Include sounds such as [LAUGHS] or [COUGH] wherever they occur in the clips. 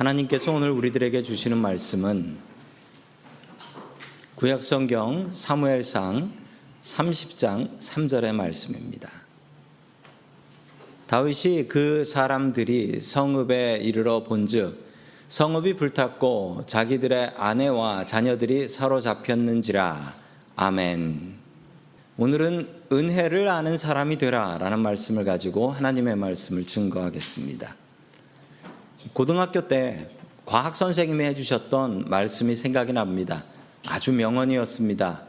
하나님께서 오늘 우리들에게 주시는 말씀은 구약성경 사무엘상 30장 3절의 말씀입니다. 다윗이 그 사람들이 성읍에 이르러 본즉 성읍이 불탔고 자기들의 아내와 자녀들이 사로잡혔는지라 아멘. 오늘은 은혜를 아는 사람이 되라라는 말씀을 가지고 하나님의 말씀을 증거하겠습니다. 고등학교 때 과학 선생님이 해주셨던 말씀이 생각이 납니다. 아주 명언이었습니다.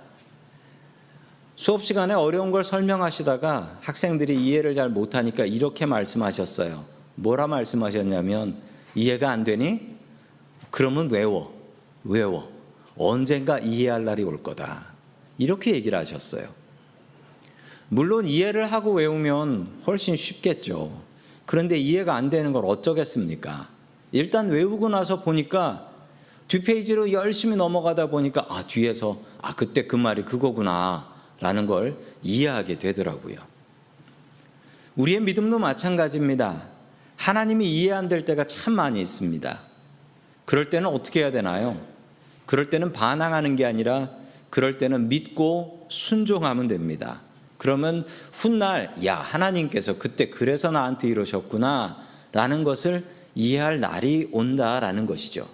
수업 시간에 어려운 걸 설명하시다가 학생들이 이해를 잘 못하니까 이렇게 말씀하셨어요. 뭐라 말씀하셨냐면 이해가 안 되니? 그러면 외워. 외워. 언젠가 이해할 날이 올 거다. 이렇게 얘기를 하셨어요. 물론 이해를 하고 외우면 훨씬 쉽겠죠. 그런데 이해가 안 되는 걸 어쩌겠습니까? 일단 외우고 나서 보니까 뒷페이지로 열심히 넘어가다 보니까 아, 뒤에서 아, 그때 그 말이 그거구나 라는 걸 이해하게 되더라고요. 우리의 믿음도 마찬가지입니다. 하나님이 이해 안 될 때가 참 많이 있습니다. 그럴 때는 어떻게 해야 되나요? 그럴 때는 반항하는 게 아니라 그럴 때는 믿고 순종하면 됩니다. 그러면 훗날 야 하나님께서 그때 그래서 나한테 이러셨구나 라는 것을 이해할 날이 온다라는 것이죠.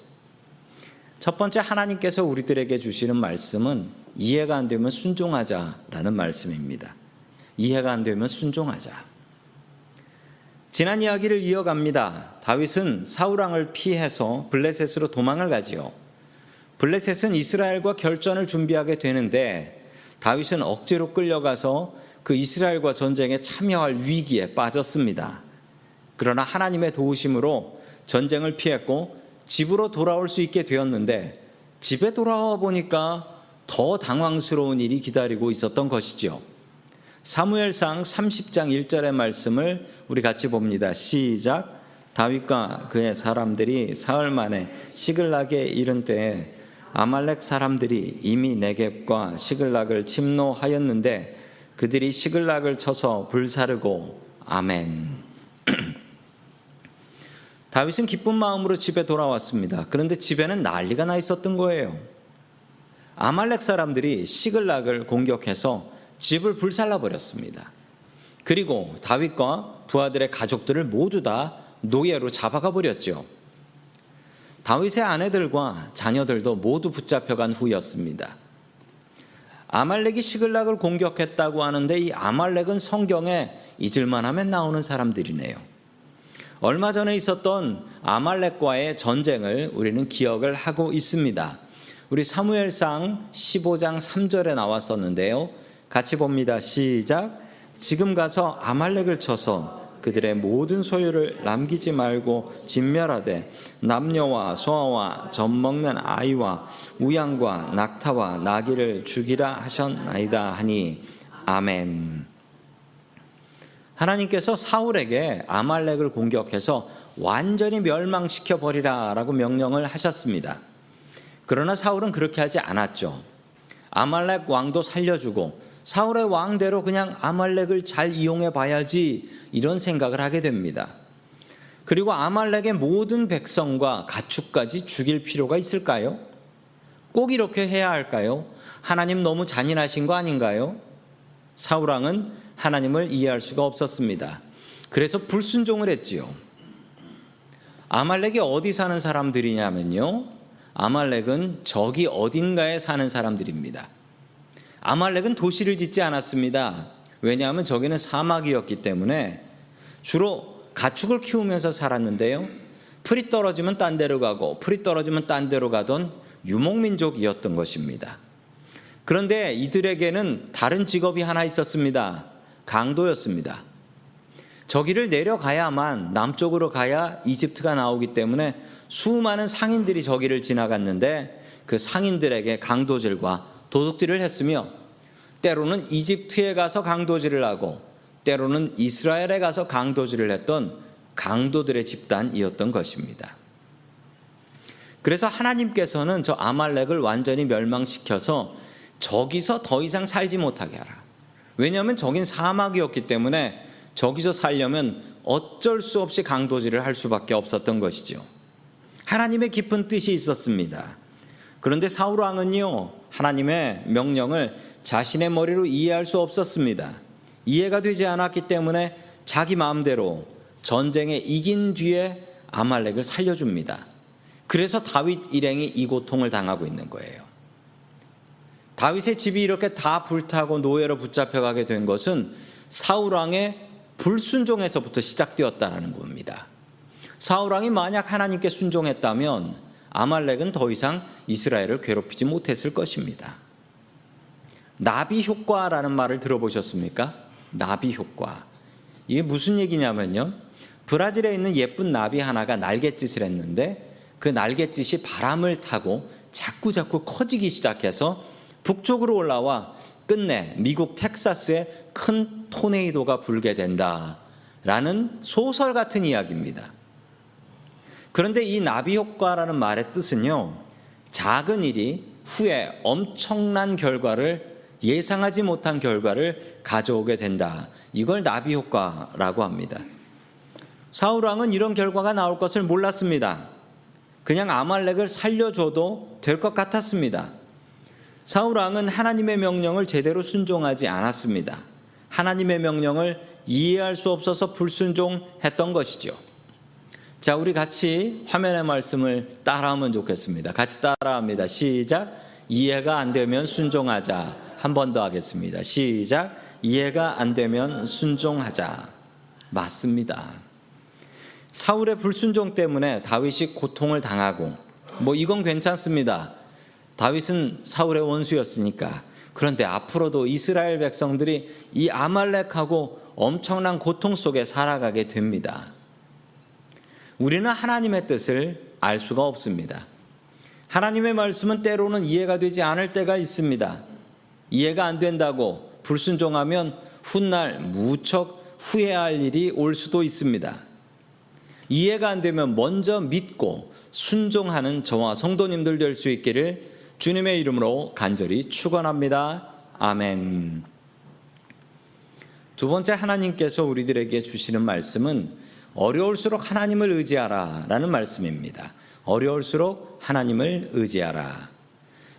첫 번째 하나님께서 우리들에게 주시는 말씀은 이해가 안 되면 순종하자라는 말씀입니다. 이해가 안 되면 순종하자. 지난 이야기를 이어갑니다. 다윗은 사우랑을 피해서 블레셋으로 도망을 가지요. 블레셋은 이스라엘과 결전을 준비하게 되는데 다윗은 억지로 끌려가서 그 이스라엘과 전쟁에 참여할 위기에 빠졌습니다. 그러나 하나님의 도우심으로 전쟁을 피했고 집으로 돌아올 수 있게 되었는데 집에 돌아와 보니까 더 당황스러운 일이 기다리고 있었던 것이지요. 사무엘상 30장 1절의 말씀을 우리 같이 봅니다. 시작. 다윗과 그의 사람들이 사흘 만에 시글락에 이른 때에 아말렉 사람들이 이미 네겝과 시글락을 침노하였는데 그들이 시글락을 쳐서 불사르고 아멘. [CLEARS THROAT] 다윗은 기쁜 마음으로 집에 돌아왔습니다. 그런데 집에는 난리가 나 있었던 거예요. 아말렉 사람들이 시글락을 공격해서 집을 불살라 버렸습니다. 그리고 다윗과 부하들의 가족들을 모두 다 노예로 잡아가 버렸죠. 다윗의 아내들과 자녀들도 모두 붙잡혀간 후였습니다. 아말렉이 시글락을 공격했다고 하는데 이 아말렉은 성경에 잊을만 하면 나오는 사람들이네요. 얼마 전에 있었던 아말렉과의 전쟁을 우리는 기억을 하고 있습니다. 우리 사무엘상 15장 3절에 나왔었는데요. 같이 봅니다. 시작. 지금 가서 아말렉을 쳐서 그들의 모든 소유를 남기지 말고 진멸하되 남녀와 소아와 젖 먹는 아이와 우양과 낙타와 나귀를 죽이라 하셨나이다 하니 아멘. 하나님께서 사울에게 아말렉을 공격해서 완전히 멸망시켜 버리라라고 명령을 하셨습니다. 그러나 사울은 그렇게 하지 않았죠. 아말렉 왕도 살려주고 사울의 왕대로 그냥 아말렉을 잘 이용해 봐야지 이런 생각을 하게 됩니다. 그리고 아말렉의 모든 백성과 가축까지 죽일 필요가 있을까요? 꼭 이렇게 해야 할까요? 하나님 너무 잔인하신 거 아닌가요? 사울왕은 하나님을 이해할 수가 없었습니다. 그래서 불순종을 했지요. 아말렉이 어디 사는 사람들이냐면요. 아말렉은 저기 어딘가에 사는 사람들입니다. 아말렉은 도시를 짓지 않았습니다. 왜냐하면 저기는 사막이었기 때문에 주로 가축을 키우면서 살았는데요. 풀이 떨어지면 딴 데로 가고 풀이 떨어지면 딴 데로 가던 유목민족이었던 것입니다. 그런데 이들에게는 다른 직업이 하나 있었습니다. 강도였습니다. 저기를 내려가야만 남쪽으로 가야 이집트가 나오기 때문에 수많은 상인들이 저기를 지나갔는데 그 상인들에게 강도질과 도둑질을 했으며 때로는 이집트에 가서 강도질을 하고 때로는 이스라엘에 가서 강도질을 했던 강도들의 집단이었던 것입니다. 그래서 하나님께서는 저 아말렉을 완전히 멸망시켜서 저기서 더 이상 살지 못하게 하라. 왜냐하면 저긴 사막이었기 때문에 저기서 살려면 어쩔 수 없이 강도질을 할 수밖에 없었던 것이죠. 하나님의 깊은 뜻이 있었습니다. 그런데 사울 왕은요, 하나님의 명령을 자신의 머리로 이해할 수 없었습니다. 이해가 되지 않았기 때문에 자기 마음대로 전쟁에 이긴 뒤에 아말렉을 살려줍니다. 그래서 다윗 일행이 이 고통을 당하고 있는 거예요. 다윗의 집이 이렇게 다 불타고 노예로 붙잡혀 가게 된 것은 사울 왕의 불순종에서부터 시작되었다는 겁니다. 사울 왕이 만약 하나님께 순종했다면 아말렉은 더 이상 이스라엘을 괴롭히지 못했을 것입니다. 나비 효과라는 말을 들어보셨습니까? 나비 효과. 이게 무슨 얘기냐면요. 브라질에 있는 예쁜 나비 하나가 날갯짓을 했는데 그 날갯짓이 바람을 타고 자꾸 자꾸 커지기 시작해서 북쪽으로 올라와 끝내 미국 텍사스에 큰 토네이도가 불게 된다. 라는 소설 같은 이야기입니다. 그런데 이 나비 효과라는 말의 뜻은요, 작은 일이 후에 엄청난 결과를 예상하지 못한 결과를 가져오게 된다. 이걸 나비 효과라고 합니다. 사울 왕은 이런 결과가 나올 것을 몰랐습니다. 그냥 아말렉을 살려줘도 될 것 같았습니다. 사울 왕은 하나님의 명령을 제대로 순종하지 않았습니다. 하나님의 명령을 이해할 수 없어서 불순종했던 것이죠. 자, 우리 같이 화면의 말씀을 따라하면 좋겠습니다. 같이 따라합니다. 시작. 이해가 안 되면 순종하자. 한 번 더 하겠습니다. 시작. 이해가 안 되면 순종하자. 맞습니다. 사울의 불순종 때문에 다윗이 고통을 당하고 뭐 이건 괜찮습니다. 다윗은 사울의 원수였으니까. 그런데 앞으로도 이스라엘 백성들이 이 아말렉하고 엄청난 고통 속에 살아가게 됩니다. 우리는 하나님의 뜻을 알 수가 없습니다. 하나님의 말씀은 때로는 이해가 되지 않을 때가 있습니다. 이해가 안 된다고 불순종하면 훗날 무척 후회할 일이 올 수도 있습니다. 이해가 안 되면 먼저 믿고 순종하는 저와 성도님들 될 수 있기를 주님의 이름으로 간절히 축원합니다. 아멘. 두 번째 하나님께서 우리들에게 주시는 말씀은 어려울수록 하나님을 의지하라라는 말씀입니다. 어려울수록 하나님을 의지하라.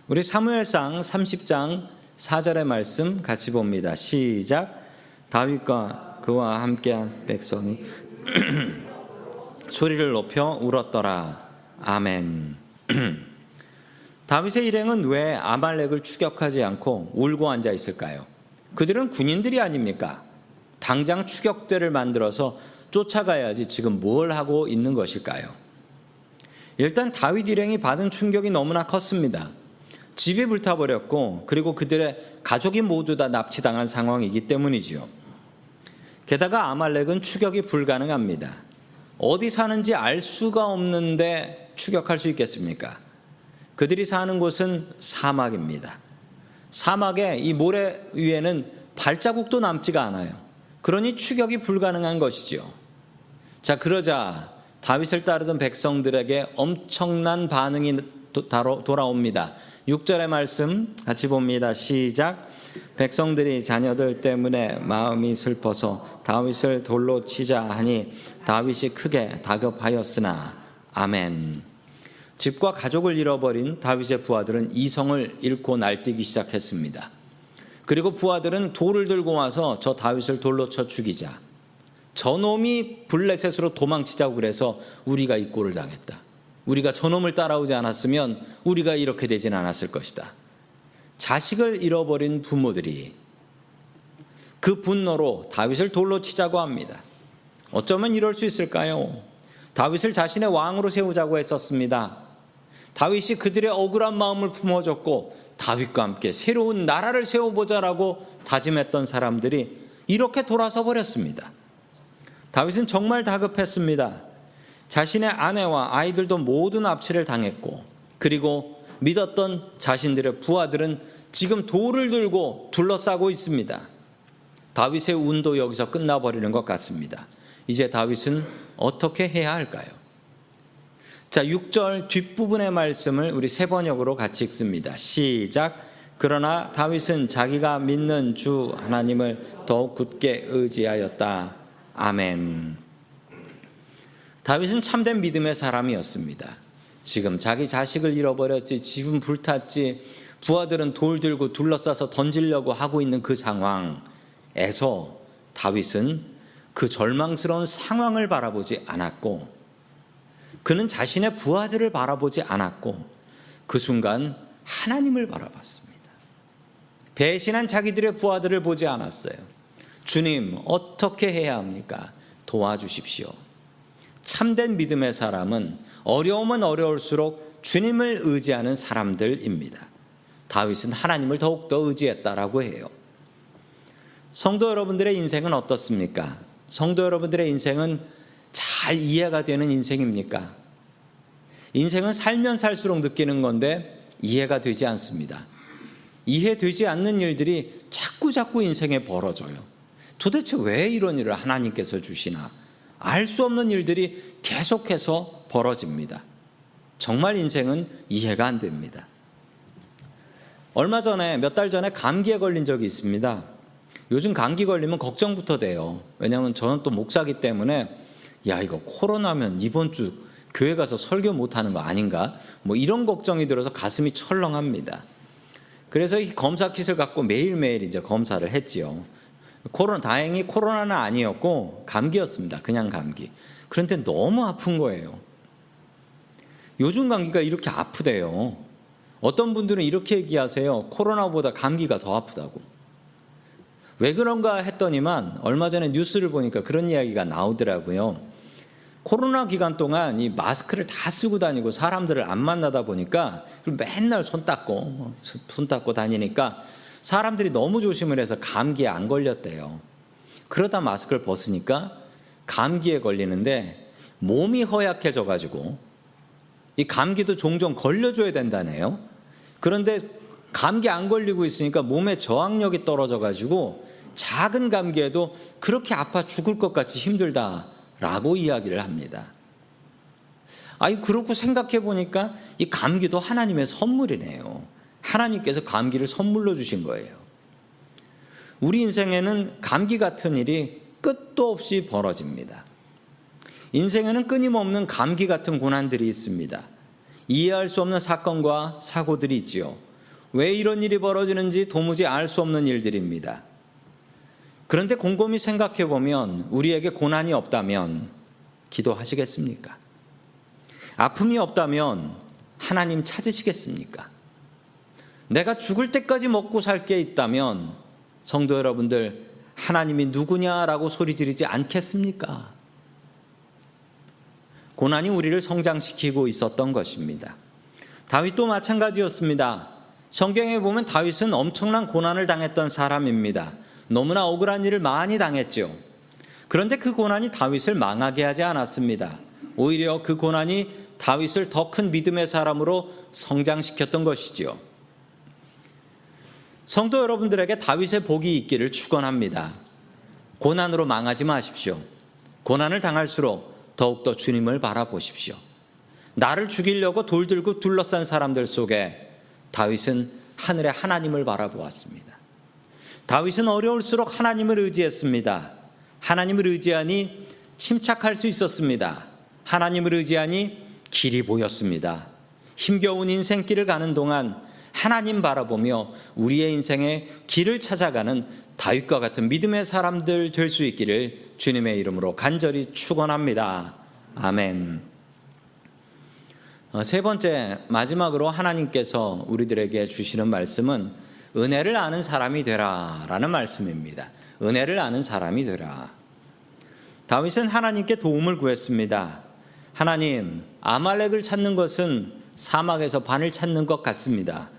우리 사무엘상 30장 4절의 말씀 같이 봅니다. 시작. 다윗과 그와 함께한 백성이 [CLEARS THROAT] 소리를 높여 울었더라. 아멘. [CLEARS THROAT] 다윗의 일행은 왜 아말렉을 추격하지 않고 울고 앉아 있을까요? 그들은 군인들이 아닙니까? 당장 추격대를 만들어서 쫓아가야지 지금 뭘 하고 있는 것일까요? 일단 다윗 일행이 받은 충격이 너무나 컸습니다. 집이 불타버렸고 그리고 그들의 가족이 모두 다 납치당한 상황이기 때문이지요. 게다가 아말렉은 추격이 불가능합니다. 어디 사는지 알 수가 없는데 추격할 수 있겠습니까? 그들이 사는 곳은 사막입니다. 사막에 이 모래 위에는 발자국도 남지가 않아요. 그러니 추격이 불가능한 것이죠. 자, 그러자 다윗을 따르던 백성들에게 엄청난 반응이 돌아옵니다. 6절의 말씀 같이 봅니다. 시작. 백성들이 자녀들 때문에 마음이 슬퍼서 다윗을 돌로 치자 하니 다윗이 크게 다급하였으나 아멘. 집과 가족을 잃어버린 다윗의 부하들은 이성을 잃고 날뛰기 시작했습니다. 그리고 부하들은 돌을 들고 와서 저 다윗을 돌로 쳐 죽이자. 저놈이 블레셋으로 도망치자고 그래서 우리가 이 꼴을 당했다. 우리가 저놈을 따라오지 않았으면 우리가 이렇게 되진 않았을 것이다. 자식을 잃어버린 부모들이 그 분노로 다윗을 돌로 치자고 합니다. 어쩌면 이럴 수 있을까요? 다윗을 자신의 왕으로 세우자고 했었습니다. 다윗이 그들의 억울한 마음을 품어줬고 다윗과 함께 새로운 나라를 세워보자라고 다짐했던 사람들이 이렇게 돌아서 버렸습니다. 다윗은 정말 다급했습니다. 자신의 아내와 아이들도 모두 납치를 당했고 그리고 믿었던 자신들의 부하들은 지금 돌을 들고 둘러싸고 있습니다. 다윗의 운도 여기서 끝나버리는 것 같습니다. 이제 다윗은 어떻게 해야 할까요? 자, 6절 뒷부분의 말씀을 우리 세 번역으로 같이 읽습니다. 시작. 그러나 다윗은 자기가 믿는 주 하나님을 더욱 굳게 의지하였다. 아멘. 다윗은 참된 믿음의 사람이었습니다. 지금 자기 자식을 잃어버렸지, 집은 불탔지, 부하들은 돌 들고 둘러싸서 던지려고 하고 있는 그 상황에서 다윗은 그 절망스러운 상황을 바라보지 않았고, 그는 자신의 부하들을 바라보지 않았고, 그 순간 하나님을 바라봤습니다. 배신한 자기들의 부하들을 보지 않았어요. 주님, 어떻게 해야 합니까? 도와주십시오. 참된 믿음의 사람은 어려우면 어려울수록 주님을 의지하는 사람들입니다. 다윗은 하나님을 더욱더 의지했다라고 해요. 성도 여러분들의 인생은 어떻습니까? 성도 여러분들의 인생은 잘 이해가 되는 인생입니까? 인생은 살면 살수록 느끼는 건데 이해가 되지 않습니다. 이해되지 않는 일들이 자꾸 자꾸 인생에 벌어져요. 도대체 왜 이런 일을 하나님께서 주시나? 알 수 없는 일들이 계속해서 벌어집니다. 정말 인생은 이해가 안 됩니다. 얼마 전에 몇 달 전에 감기에 걸린 적이 있습니다. 요즘 감기 걸리면 걱정부터 돼요. 왜냐하면 저는 또 목사기 때문에 야 이거 코로나면 이번 주 교회 가서 설교 못하는 거 아닌가? 뭐 이런 걱정이 들어서 가슴이 철렁합니다. 그래서 이 검사 킷을 갖고 매일매일 이제 검사를 했지요. 코로나, 다행히 코로나는 아니었고 감기였습니다. 그냥 감기. 그런데 너무 아픈 거예요. 요즘 감기가 이렇게 아프대요. 어떤 분들은 이렇게 얘기하세요. 코로나보다 감기가 더 아프다고. 왜 그런가 했더니만 얼마 전에 뉴스를 보니까 그런 이야기가 나오더라고요. 코로나 기간 동안 이 마스크를 다 쓰고 다니고 사람들을 안 만나다 보니까 맨날 손 닦고 손 닦고 다니니까 사람들이 너무 조심을 해서 감기에 안 걸렸대요. 그러다 마스크를 벗으니까 감기에 걸리는데 몸이 허약해져 가지고 이 감기도 종종 걸려줘야 된다네요. 그런데 감기 안 걸리고 있으니까 몸의 저항력이 떨어져 가지고 작은 감기에도 그렇게 아파 죽을 것 같이 힘들다라고 이야기를 합니다. 아니 그렇고 생각해 보니까 이 감기도 하나님의 선물이네요. 하나님께서 감기를 선물로 주신 거예요. 우리 인생에는 감기 같은 일이 끝도 없이 벌어집니다. 인생에는 끊임없는 감기 같은 고난들이 있습니다. 이해할 수 없는 사건과 사고들이 있지요. 왜 이런 일이 벌어지는지 도무지 알 수 없는 일들입니다. 그런데 곰곰이 생각해 보면 우리에게 고난이 없다면 기도하시겠습니까? 아픔이 없다면 하나님 찾으시겠습니까? 내가 죽을 때까지 먹고 살 게 있다면 성도 여러분들 하나님이 누구냐라고 소리 지르지 않겠습니까? 고난이 우리를 성장시키고 있었던 것입니다. 다윗도 마찬가지였습니다. 성경에 보면 다윗은 엄청난 고난을 당했던 사람입니다. 너무나 억울한 일을 많이 당했죠. 그런데 그 고난이 다윗을 망하게 하지 않았습니다. 오히려 그 고난이 다윗을 더 큰 믿음의 사람으로 성장시켰던 것이지요. 성도 여러분들에게 다윗의 복이 있기를 축원합니다. 고난으로 망하지 마십시오. 고난을 당할수록 더욱더 주님을 바라보십시오. 나를 죽이려고 돌 들고 둘러싼 사람들 속에 다윗은 하늘의 하나님을 바라보았습니다. 다윗은 어려울수록 하나님을 의지했습니다. 하나님을 의지하니 침착할 수 있었습니다. 하나님을 의지하니 길이 보였습니다. 힘겨운 인생길을 가는 동안 하나님 바라보며 우리의 인생의 길을 찾아가는 다윗과 같은 믿음의 사람들 될 수 있기를 주님의 이름으로 간절히 축원합니다. 아멘. 어, 세 번째 마지막으로 하나님께서 우리들에게 주시는 말씀은 은혜를 아는 사람이 되라라는 말씀입니다. 은혜를 아는 사람이 되라. 다윗은 하나님께 도움을 구했습니다. 하나님, 아말렉을 찾는 것은 사막에서 반을 찾는 것 같습니다.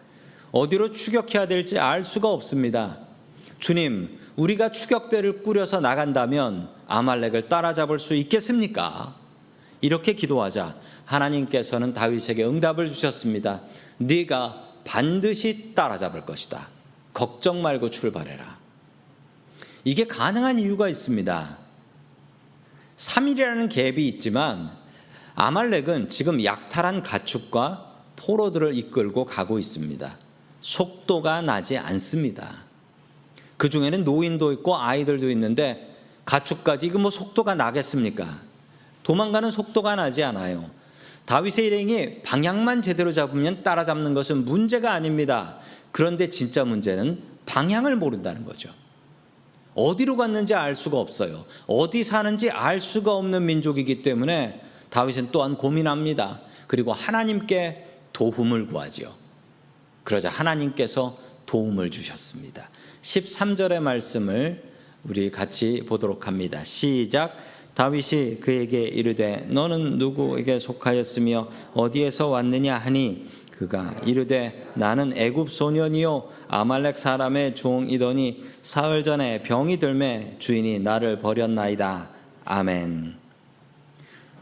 어디로 추격해야 될지 알 수가 없습니다. 주님, 우리가 추격대를 꾸려서 나간다면 아말렉을 따라잡을 수 있겠습니까? 이렇게 기도하자 하나님께서는 다윗에게 응답을 주셨습니다. 네가 반드시 따라잡을 것이다. 걱정 말고 출발해라. 이게 가능한 이유가 있습니다. 3일이라는 갭이 있지만 아말렉은 지금 약탈한 가축과 포로들을 이끌고 가고 있습니다. 속도가 나지 않습니다. 그 중에는 노인도 있고 아이들도 있는데 가축까지 이거 뭐 속도가 나겠습니까? 도망가는 속도가 나지 않아요. 다윗의 일행이 방향만 제대로 잡으면 따라잡는 것은 문제가 아닙니다. 그런데 진짜 문제는 방향을 모른다는 거죠. 어디로 갔는지 알 수가 없어요. 어디 사는지 알 수가 없는 민족이기 때문에 다윗은 또한 고민합니다. 그리고 하나님께 도움을 구하지요. 그러자 하나님께서 도움을 주셨습니다. 13절의 말씀을 우리 같이 보도록 합니다. 시작. 다윗이 그에게 이르되 너는 누구에게 속하였으며 어디에서 왔느냐 하니 그가 이르되 나는 애굽 소년이요 아말렉 사람의 종이더니 사흘 전에 병이 들매 주인이 나를 버렸나이다. 아멘.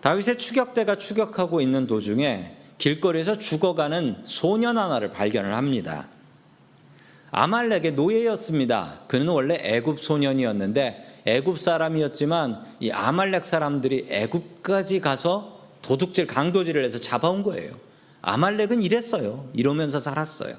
다윗의 추격대가 추격하고 있는 도중에 길거리에서 죽어가는 소년 하나를 발견을 합니다. 아말렉의 노예였습니다. 그는 원래 애굽 소년이었는데 애굽 사람이었지만 이 아말렉 사람들이 애굽까지 가서 도둑질 강도질을 해서 잡아온 거예요. 아말렉은 이랬어요. 이러면서 살았어요.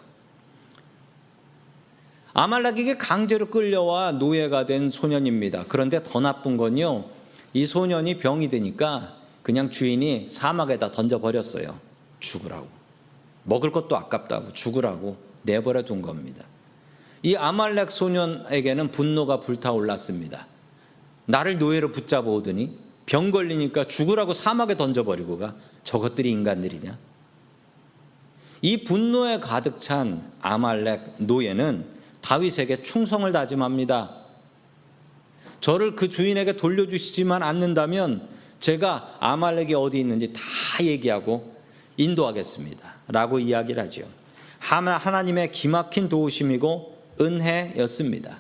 아말렉에게 강제로 끌려와 노예가 된 소년입니다. 그런데 더 나쁜 건요. 이 소년이 병이 드니까 그냥 주인이 사막에다 던져버렸어요. 죽으라고. 먹을 것도 아깝다고 죽으라고 내버려 둔 겁니다. 이 아말렉 소년에게는 분노가 불타올랐습니다. 나를 노예로 붙잡아 오더니 병 걸리니까 죽으라고 사막에 던져버리고 가 저것들이 인간들이냐? 이 분노에 가득 찬 아말렉 노예는 다윗에게 충성을 다짐합니다. 저를 그 주인에게 돌려주시지만 않는다면 제가 아말렉이 어디 있는지 다 얘기하고 인도하겠습니다. 라고 이야기를 하죠. 하나님의 기막힌 도우심이고 은혜였습니다.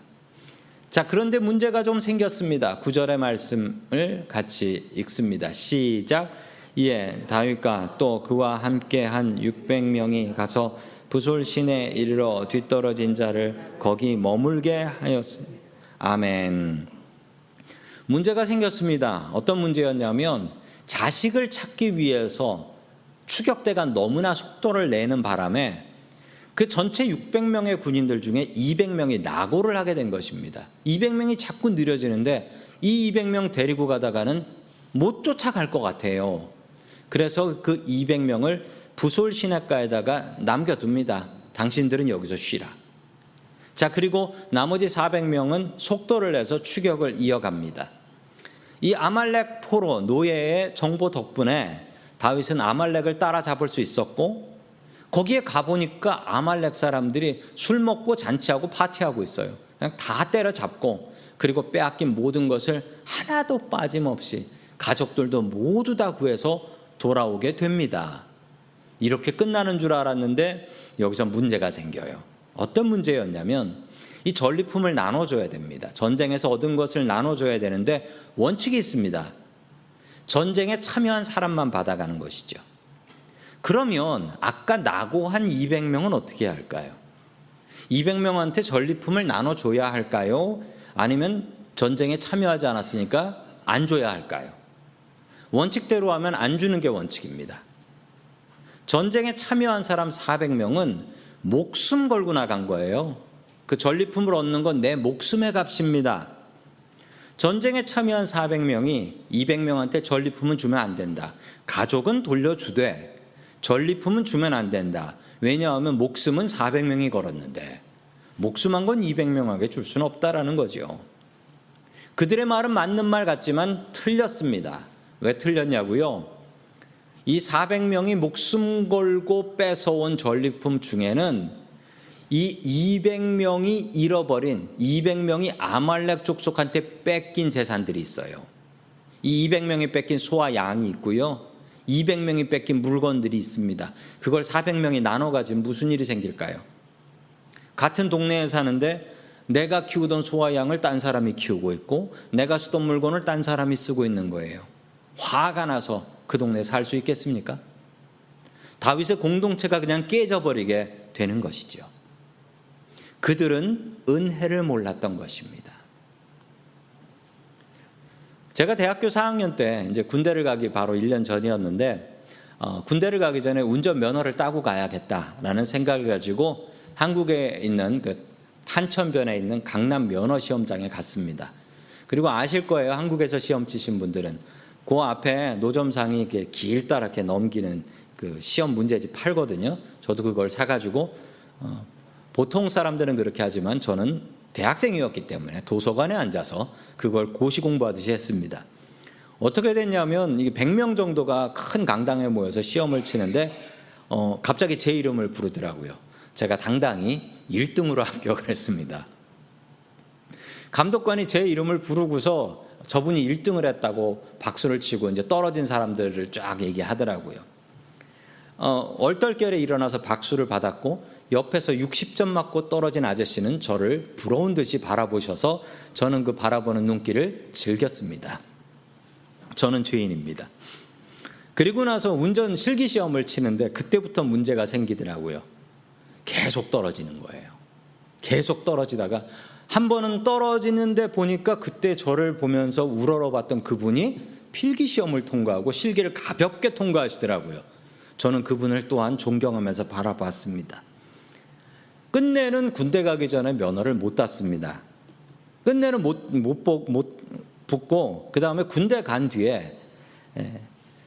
자, 그런데 문제가 좀 생겼습니다. 구절의 말씀을 같이 읽습니다. 시작. 이에 다윗과 또 그와 함께 한 600명이 가서 부솔 시내 이르러 뒤떨어진 자를 거기 머물게 하였습니다. 아멘. 문제가 생겼습니다. 어떤 문제였냐면 자식을 찾기 위해서 추격대가 너무나 속도를 내는 바람에 그 전체 600명의 군인들 중에 200명이 낙오를 하게 된 것입니다. 200명이 자꾸 느려지는데 이 200명 데리고 가다가는 못 쫓아갈 것 같아요. 그래서 그 200명을 부솔 시내가에다가 남겨둡니다. 당신들은 여기서 쉬라. 자, 그리고 나머지 400명은 속도를 내서 추격을 이어갑니다. 이 아말렉 포로 노예의 정보 덕분에 다윗은 아말렉을 따라잡을 수 있었고 거기에 가보니까 아말렉 사람들이 술 먹고 잔치하고 파티하고 있어요. 그냥 다 때려잡고 그리고 빼앗긴 모든 것을 하나도 빠짐없이 가족들도 모두 다 구해서 돌아오게 됩니다. 이렇게 끝나는 줄 알았는데 여기서 문제가 생겨요. 어떤 문제였냐면 이 전리품을 나눠줘야 됩니다. 전쟁에서 얻은 것을 나눠줘야 되는데 원칙이 있습니다. 전쟁에 참여한 사람만 받아가는 것이죠. 그러면 아까 나고 한 200명은 어떻게 할까요? 200명한테 전리품을 나눠줘야 할까요? 아니면 전쟁에 참여하지 않았으니까 안 줘야 할까요? 원칙대로 하면 안 주는 게 원칙입니다. 전쟁에 참여한 사람 400명은 목숨 걸고 나간 거예요. 그 전리품을 얻는 건 내 목숨의 값입니다. 전쟁에 참여한 400명이 200명한테 전리품은 주면 안 된다. 가족은 돌려주되 전리품은 주면 안 된다. 왜냐하면 목숨은 400명이 걸었는데 목숨 한 건 200명에게 줄 수는 없다라는 거죠. 그들의 말은 맞는 말 같지만 틀렸습니다. 왜 틀렸냐고요? 이 400명이 목숨 걸고 뺏어온 전리품 중에는 이 200명이 잃어버린 200명이 아말렉 족속한테 뺏긴 재산들이 있어요. 이 200명이 뺏긴 소와 양이 있고요. 200명이 뺏긴 물건들이 있습니다. 그걸 400명이 나눠 가지면 무슨 일이 생길까요? 같은 동네에 사는데 내가 키우던 소와 양을 딴 사람이 키우고 있고 내가 쓰던 물건을 딴 사람이 쓰고 있는 거예요. 화가 나서 그 동네에 살 수 있겠습니까? 다윗의 공동체가 그냥 깨져버리게 되는 것이죠. 그들은 은혜를 몰랐던 것입니다. 제가 대학교 4학년 때 이제 군대를 가기 바로 1년 전이었는데 어, 군대를 가기 전에 운전 면허를 따고 가야겠다라는 생각을 가지고 한국에 있는 그 탄천변에 있는 강남 면허 시험장에 갔습니다. 그리고 아실 거예요. 한국에서 시험 치신 분들은 그 앞에 노점상이 이렇게 길다랗게 넘기는 그 시험 문제집 팔거든요. 저도 그걸 사가지고 어, 보통 사람들은 그렇게 하지만 저는 대학생이었기 때문에 도서관에 앉아서 그걸 고시 공부하듯이 했습니다. 어떻게 됐냐면 이게 100명 정도가 큰 강당에 모여서 시험을 치는데 어, 갑자기 제 이름을 부르더라고요. 제가 당당히 1등으로 [LAUGHS] 합격을 했습니다. 감독관이 제 이름을 부르고서 저분이 1등을 했다고 박수를 치고 이제 떨어진 사람들을 쫙 얘기하더라고요. 어, 얼떨결에 일어나서 박수를 받았고 옆에서 60점 맞고 떨어진 아저씨는 저를 부러운 듯이 바라보셔서 저는 그 바라보는 눈길을 즐겼습니다. 저는 죄인입니다. 그리고 나서 운전 실기 시험을 치는데 그때부터 문제가 생기더라고요. 계속 떨어지는 거예요. 계속 떨어지다가 한 번은 떨어지는데 보니까 그때 저를 보면서 우러러봤던 그분이 필기 시험을 통과하고 실기를 가볍게 통과하시더라고요. 저는 그분을 또한 존경하면서 바라봤습니다. 끝내는 군대 가기 전에 면허를 못 땄습니다. 끝내는 못, 못, 못 붙고, 그 다음에 군대 간 뒤에, 예,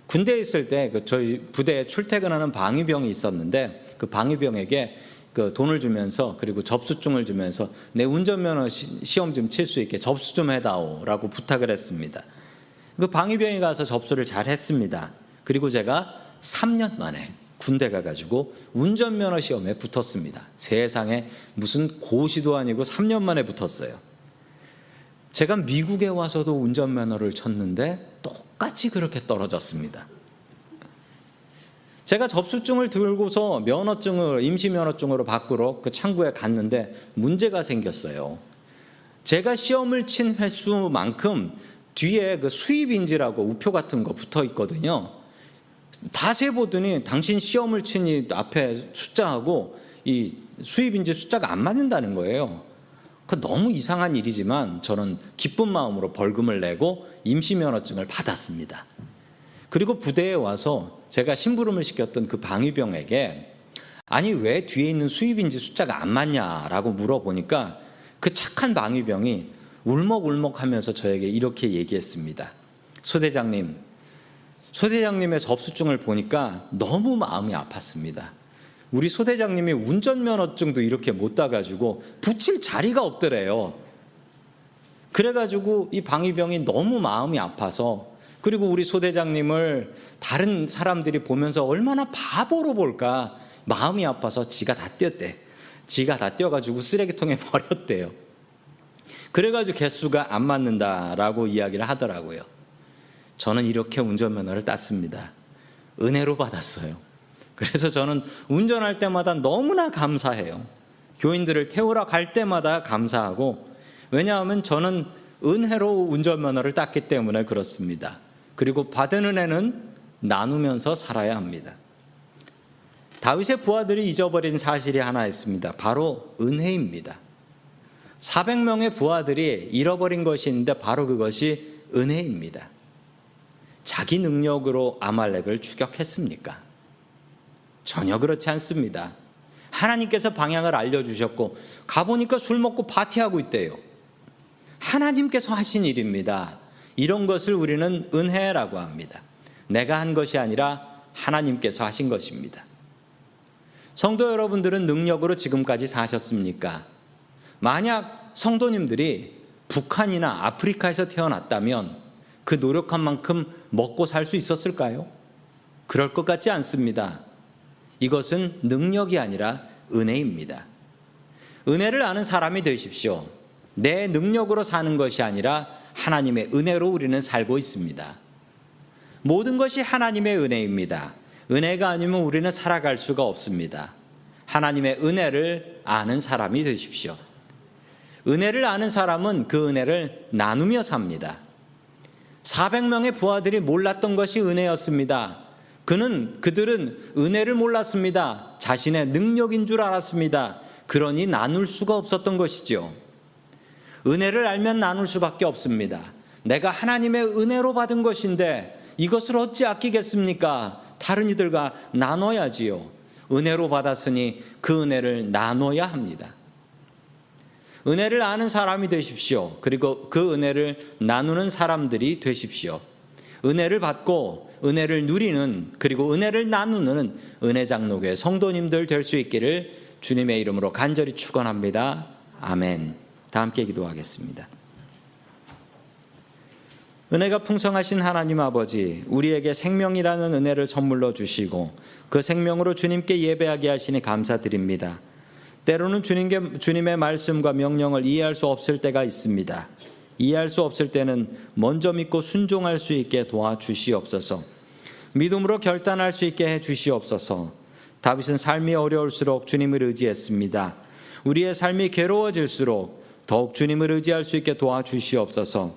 군대에 있을 때 그 저희 부대에 출퇴근하는 방위병이 있었는데 그 방위병에게 그 돈을 주면서 그리고 접수증을 주면서 내 운전면허 시 험 좀 칠 수 있게 접수 좀 해다오라고 부탁을 했습니다. 그 방위병이 가서 접수를 잘 했습니다. 그리고 제가 3년 만에 군대 가가지고 운전면허 시험에 붙었습니다. 세상에 무슨 고시도 아니고 3년 만에 붙었어요. 제가 미국에 와서도 운전면허를 쳤는데 똑같이 그렇게 떨어졌습니다. 제가 접수증을 들고서 면허증을 임시 면허증으로 바꾸러 그 창구에 갔는데 문제가 생겼어요. 제가 시험을 친 횟수만큼 뒤에 그 수입인지라고 우표 같은 거 붙어 있거든요. 다 세보더니 당신 시험을 친이 앞에 숫자하고 이 수입인지 숫자가 안 맞는다는 거예요. 그 너무 이상한 일이지만 저는 기쁜 마음으로 벌금을 내고 임시 면허증을 받았습니다. 그리고 부대에 와서 제가 심부름을 시켰던 그 방위병에게 아니 왜 뒤에 있는 수입인지 숫자가 안 맞냐라고 물어보니까 그 착한 방위병이 울먹울먹하면서 저에게 이렇게 얘기했습니다. 소대장님, 소대장님의 접수증을 보니까 너무 마음이 아팠습니다. 우리 소대장님이 운전면허증도 이렇게 못 따가지고 붙일 자리가 없더래요. 그래가지고 이 방위병이 너무 마음이 아파서 그리고 우리 소대장님을 다른 사람들이 보면서 얼마나 바보로 볼까 마음이 아파서 지가 다 뛰었대. 지가 다 뛰어가지고 쓰레기통에 [LAUGHS] 버렸대요. 그래가지고 개수가 안 맞는다라고 이야기를 하더라고요. 저는 이렇게 운전면허를 땄습니다. 은혜로 받았어요. 그래서 저는 운전할 때마다 너무나 감사해요. 교인들을 태우러 갈 때마다 감사하고 왜냐하면 저는 은혜로 운전면허를 땄기 때문에 그렇습니다. 그리고 받은 은혜는 나누면서 살아야 합니다. 다윗의 부하들이 잊어버린 사실이 하나 있습니다. 바로 은혜입니다. 400명의 부하들이 잃어버린 것이 있는데 바로 그것이 은혜입니다. 자기 능력으로 아말렉을 추격했습니까? 전혀 그렇지 않습니다. 하나님께서 방향을 알려주셨고, 가보니까 술 먹고 파티하고 있대요. 하나님께서 하신 일입니다. 이런 것을 우리는 은혜라고 합니다. 내가 한 것이 아니라 하나님께서 하신 것입니다. 성도 여러분들은 능력으로 지금까지 사셨습니까? 만약 성도님들이 북한이나 아프리카에서 태어났다면 그 노력한 만큼 먹고 살 수 있었을까요? 그럴 것 같지 않습니다. 이것은 능력이 아니라 은혜입니다. 은혜를 아는 사람이 되십시오. 내 능력으로 사는 것이 아니라 하나님의 은혜로 우리는 살고 있습니다. 모든 것이 하나님의 은혜입니다. 은혜가 아니면 우리는 살아갈 수가 없습니다. 하나님의 은혜를 아는 사람이 되십시오. 은혜를 아는 사람은 그 은혜를 나누며 삽니다. 400명의 부하들이 몰랐던 것이 은혜였습니다. 그는 그들은 은혜를 몰랐습니다. 자신의 능력인 줄 알았습니다. 그러니 나눌 수가 없었던 것이죠. 은혜를 알면 나눌 수밖에 없습니다. 내가 하나님의 은혜로 받은 것인데 이것을 어찌 아끼겠습니까? 다른 이들과 나눠야지요. 은혜로 받았으니 그 은혜를 나눠야 합니다. 은혜를 아는 사람이 되십시오. 그리고 그 은혜를 나누는 사람들이 되십시오. 은혜를 받고 은혜를 누리는 그리고 은혜를 나누는 은혜 장로교회 성도님들 될 수 있기를 주님의 이름으로 간절히 축원합니다. 아멘. 다 함께 기도하겠습니다. 은혜가 풍성하신 하나님 아버지, 우리에게 생명이라는 은혜를 선물로 주시고 그 생명으로 주님께 예배하게 하시니 감사드립니다. 때로는 주님께, 주님의 말씀과 명령을 이해할 수 없을 때가 있습니다. 이해할 수 없을 때는 먼저 믿고 순종할 수 있게 도와주시옵소서. 믿음으로 결단할 수 있게 해 주시옵소서. 다윗은 삶이 어려울수록 주님을 의지했습니다. 우리의 삶이 괴로워질수록 더욱 주님을 의지할 수 있게 도와주시옵소서.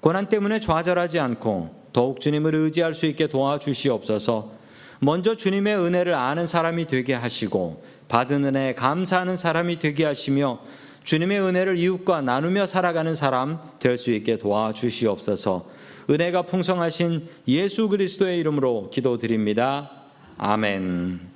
고난 때문에 좌절하지 않고 더욱 주님을 의지할 수 있게 도와주시옵소서. 먼저 주님의 은혜를 아는 사람이 되게 하시고 받은 은혜에 감사하는 사람이 되게 하시며 주님의 은혜를 이웃과 나누며 살아가는 사람 될 수 있게 도와주시옵소서. 은혜가 풍성하신 예수 그리스도의 이름으로 기도드립니다. 아멘.